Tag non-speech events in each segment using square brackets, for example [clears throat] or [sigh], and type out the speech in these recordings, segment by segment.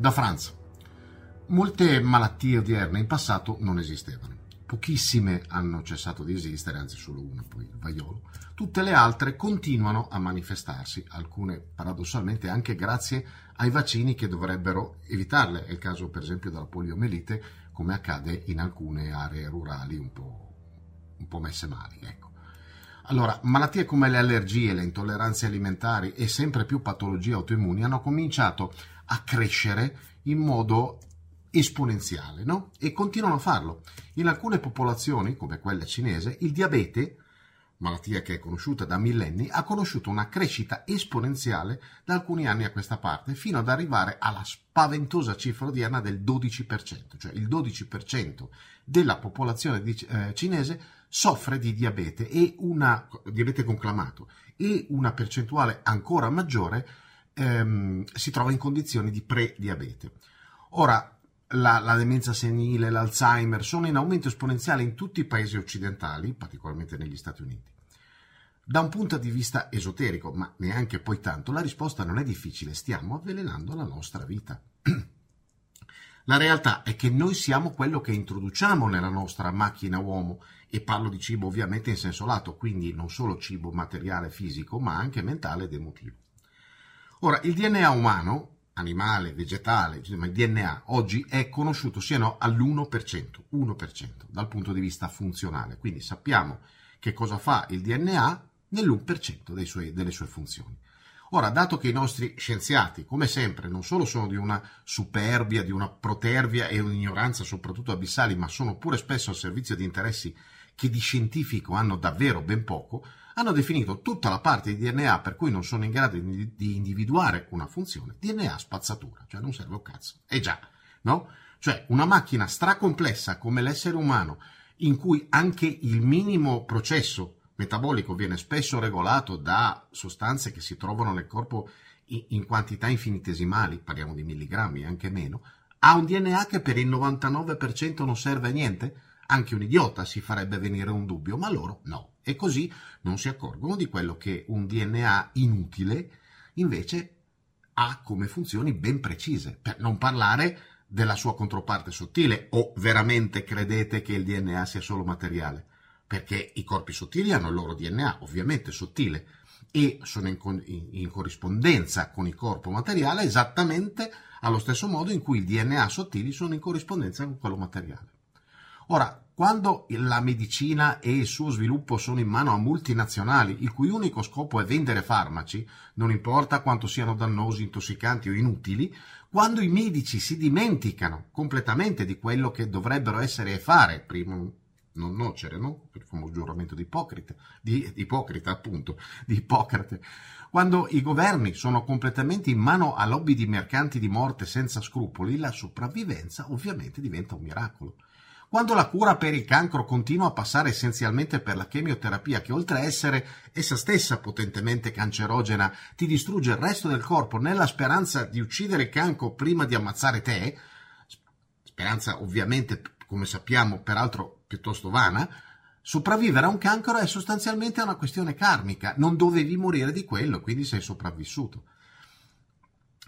Da Franz. Molte malattie odierne in passato non esistevano. Pochissime hanno cessato di esistere, anzi solo una, poi il vaiolo. Tutte le altre continuano a manifestarsi, alcune paradossalmente anche grazie ai vaccini che dovrebbero evitarle. È il caso per esempio della poliomelite, come accade in alcune aree rurali un po', un po messe male. Ecco. Allora, malattie come le allergie, le intolleranze alimentari e sempre più patologie autoimmuni hanno cominciato a crescere in modo esponenziale, no? E continuano a farlo. In alcune popolazioni, come quella cinese, il diabete, malattia che è conosciuta da millenni, ha conosciuto una crescita esponenziale da alcuni anni a questa parte, fino ad arrivare alla spaventosa cifra odierna del 12%, cioè il 12% della popolazione di, eh, cinese soffre di diabete e una diabete conclamato e una percentuale ancora maggiore ehm, si trova in condizioni di prediabete. Ora, la, la, demenza senile, l'Alzheimer sono in aumento esponenziale in tutti i paesi occidentali, particolarmente negli Stati Uniti. Da un punto di vista esoterico, ma neanche poi tanto, la risposta non è difficile, stiamo avvelenando la nostra vita. [clears throat] La realtà è che noi siamo quello che introduciamo nella nostra macchina uomo e parlo di cibo ovviamente in senso lato, quindi non solo cibo materiale fisico, ma anche mentale ed emotivo. Ora, il DNA umano, animale, vegetale, ma il DNA oggi è conosciuto siano all'1%, 1% dal punto di vista funzionale, quindi sappiamo che cosa fa il DNA nell'1% suoi, delle sue funzioni. Ora, dato che i nostri scienziati, come sempre, non solo sono di una superbia, di una protervia e un'ignoranza soprattutto abissali, ma sono pure spesso al servizio di interessi che di scientifico hanno davvero ben poco, hanno definito tutta la parte di DNA per cui non sono in grado di, di individuare una funzione DNA spazzatura, cioè non serve un cazzo. E già, no? Cioè una macchina stracomplessa come l'essere umano, in cui anche il minimo processo metabolico viene spesso regolato da sostanze che si trovano nel corpo in quantità infinitesimali, parliamo di milligrammi, anche meno, ha un DNA che per il 99% non serve a niente? Anche un idiota si farebbe venire un dubbio, ma loro no. E così non si accorgono di quello che un DNA inutile invece ha come funzioni ben precise, per non parlare della sua controparte sottile, o veramente credete che il DNA sia solo materiale? perché i corpi sottili hanno il loro DNA, ovviamente sottile, e sono in, in, in, corrispondenza con il corpo materiale esattamente allo stesso modo in cui i DNA sottili sono in corrispondenza con quello materiale. Ora, quando la medicina e il suo sviluppo sono in mano a multinazionali, il cui unico scopo è vendere farmaci, non importa quanto siano dannosi, intossicanti o inutili, quando i medici si dimenticano completamente di quello che dovrebbero essere e fare, prima non nocere, no? Il famoso giuramento di Ipocrite, di, di Ipocrita, appunto, di Ippocrate. Quando i governi sono completamente in mano a lobby di mercanti di morte senza scrupoli, la sopravvivenza ovviamente diventa un miracolo. Quando la cura per il cancro continua a passare essenzialmente per la chemioterapia, che oltre a essere essa stessa potentemente cancerogena, ti distrugge il resto del corpo nella speranza di uccidere il cancro prima di ammazzare te, speranza ovviamente, come sappiamo, peraltro piuttosto vana, sopravvivere a un cancro è sostanzialmente una questione karmica, non dovevi morire di quello, quindi sei sopravvissuto.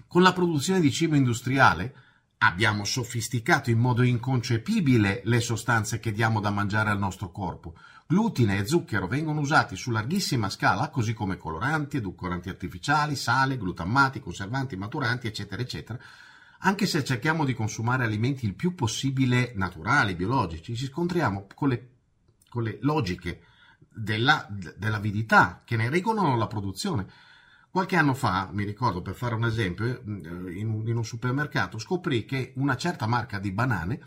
Con la produzione di cibo industriale abbiamo sofisticato in modo inconcepibile le sostanze che diamo da mangiare al nostro corpo. Glutine e zucchero vengono usati su larghissima scala, così come coloranti, edulcoranti artificiali, sale, glutammati, conservanti, maturanti, eccetera, eccetera, anche se cerchiamo di consumare alimenti il più possibile naturali, biologici, ci scontriamo con le, con le logiche della, dell'avidità che ne regolano la produzione. Qualche anno fa, mi ricordo per fare un esempio, in un, in un supermercato scoprì che una certa marca di banane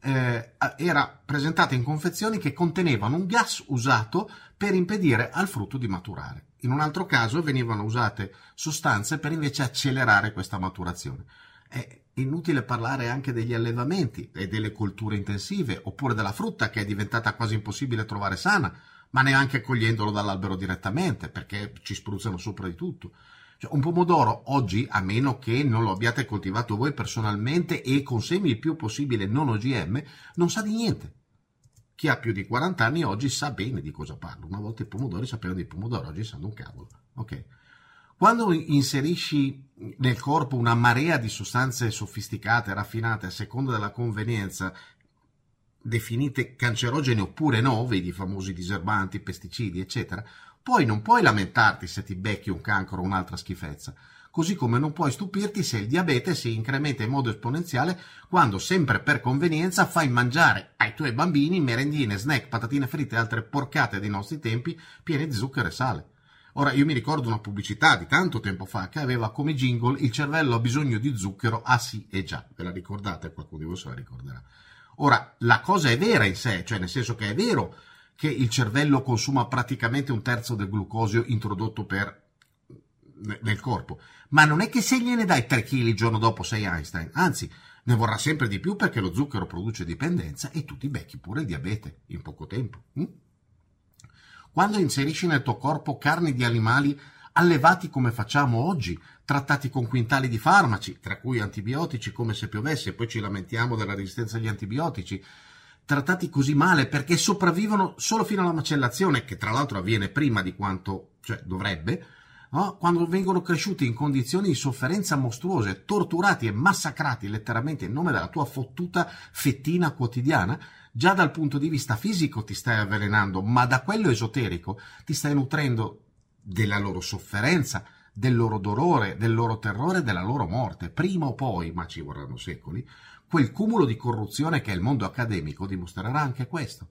eh, era presentata in confezioni che contenevano un gas usato per impedire al frutto di maturare. In un altro caso venivano usate sostanze per invece accelerare questa maturazione. È inutile parlare anche degli allevamenti e delle colture intensive, oppure della frutta che è diventata quasi impossibile trovare sana, ma neanche cogliendolo dall'albero direttamente, perché ci spruzzano sopra di tutto. Cioè, un pomodoro oggi, a meno che non lo abbiate coltivato voi personalmente e con semi il più possibile non OGM, non sa di niente. Chi ha più di 40 anni oggi sa bene di cosa parlo. Una volta i pomodori sapevano di pomodoro, oggi sanno un cavolo. Ok? Quando inserisci nel corpo una marea di sostanze sofisticate, raffinate, a seconda della convenienza, definite cancerogene oppure no, vedi i famosi diserbanti, pesticidi, eccetera, poi non puoi lamentarti se ti becchi un cancro o un'altra schifezza, così come non puoi stupirti se il diabete si incrementa in modo esponenziale quando, sempre per convenienza, fai mangiare ai tuoi bambini merendine, snack, patatine fritte e altre porcate dei nostri tempi piene di zucchero e sale. Ora, io mi ricordo una pubblicità di tanto tempo fa che aveva come jingle il cervello ha bisogno di zucchero, ah sì, e già, ve la ricordate? Qualcuno di voi se la ricorderà. Ora, la cosa è vera in sé, cioè nel senso che è vero che il cervello consuma praticamente un terzo del glucosio introdotto per, nel corpo. Ma non è che se gliene dai 3 kg il giorno dopo sei Einstein, anzi, ne vorrà sempre di più perché lo zucchero produce dipendenza e tu ti becchi pure il diabete in poco tempo. Hm? Quando inserisci nel tuo corpo carni di animali allevati come facciamo oggi, trattati con quintali di farmaci, tra cui antibiotici come se piovesse, poi ci lamentiamo della resistenza agli antibiotici, trattati così male perché sopravvivono solo fino alla macellazione, che tra l'altro avviene prima di quanto cioè, dovrebbe, no? quando vengono cresciuti in condizioni di sofferenza mostruose, torturati e massacrati letteralmente in nome della tua fottuta fettina quotidiana, già dal punto di vista fisico ti stai avvelenando, ma da quello esoterico ti stai nutrendo della loro sofferenza, del loro dolore, del loro terrore, della loro morte. Prima o poi, ma ci vorranno secoli, quel cumulo di corruzione che è il mondo accademico dimostrerà anche questo.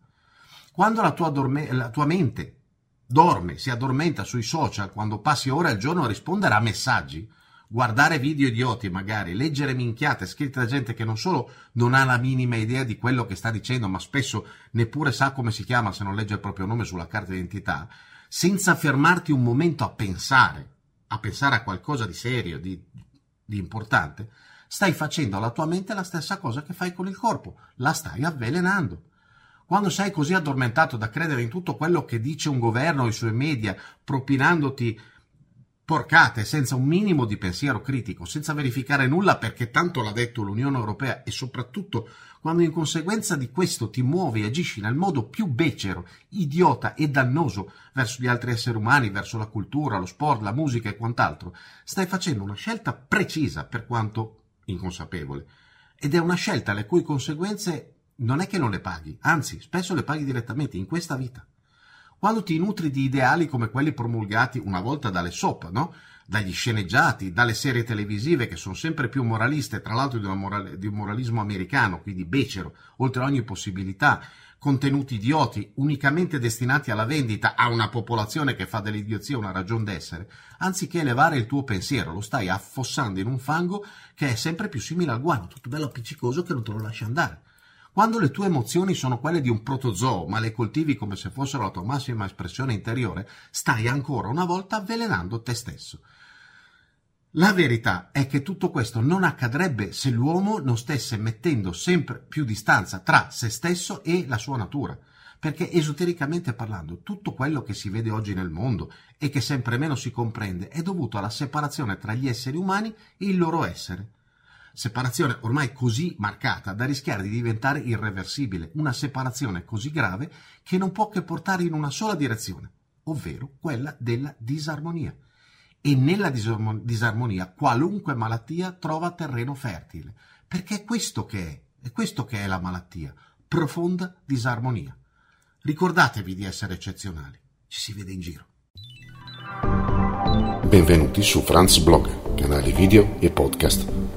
Quando la tua, dorme, la tua mente dorme, si addormenta sui social, quando passi ore al giorno a rispondere a messaggi, guardare video idioti magari, leggere minchiate scritte da gente che non solo non ha la minima idea di quello che sta dicendo, ma spesso neppure sa come si chiama se non legge il proprio nome sulla carta d'identità, senza fermarti un momento a pensare, a pensare a qualcosa di serio, di, di importante, stai facendo alla tua mente la stessa cosa che fai con il corpo, la stai avvelenando. Quando sei così addormentato da credere in tutto quello che dice un governo o i suoi media, propinandoti porcate senza un minimo di pensiero critico, senza verificare nulla perché tanto l'ha detto l'Unione Europea e soprattutto quando in conseguenza di questo ti muovi e agisci nel modo più becero, idiota e dannoso verso gli altri esseri umani, verso la cultura, lo sport, la musica e quant'altro, stai facendo una scelta precisa per quanto inconsapevole. Ed è una scelta le cui conseguenze non è che non le paghi, anzi, spesso le paghi direttamente in questa vita. Quando ti nutri di ideali come quelli promulgati una volta dalle soap, no? dagli sceneggiati, dalle serie televisive che sono sempre più moraliste, tra l'altro di, morale, di un moralismo americano, quindi becero, oltre ogni possibilità, contenuti idioti, unicamente destinati alla vendita a una popolazione che fa dell'idiozia una ragione d'essere, anziché elevare il tuo pensiero, lo stai affossando in un fango che è sempre più simile al guano, tutto bello appiccicoso che non te lo lasci andare. Quando le tue emozioni sono quelle di un protozoo, ma le coltivi come se fossero la tua massima espressione interiore, stai ancora una volta avvelenando te stesso. La verità è che tutto questo non accadrebbe se l'uomo non stesse mettendo sempre più distanza tra se stesso e la sua natura. Perché esotericamente parlando, tutto quello che si vede oggi nel mondo e che sempre meno si comprende è dovuto alla separazione tra gli esseri umani e il loro essere separazione ormai così marcata da rischiare di diventare irreversibile, una separazione così grave che non può che portare in una sola direzione, ovvero quella della disarmonia. E nella disarmonia qualunque malattia trova terreno fertile, perché è questo che è, è questo che è la malattia, profonda disarmonia. Ricordatevi di essere eccezionali, ci si vede in giro. Benvenuti su Franz Blog, canale video e podcast.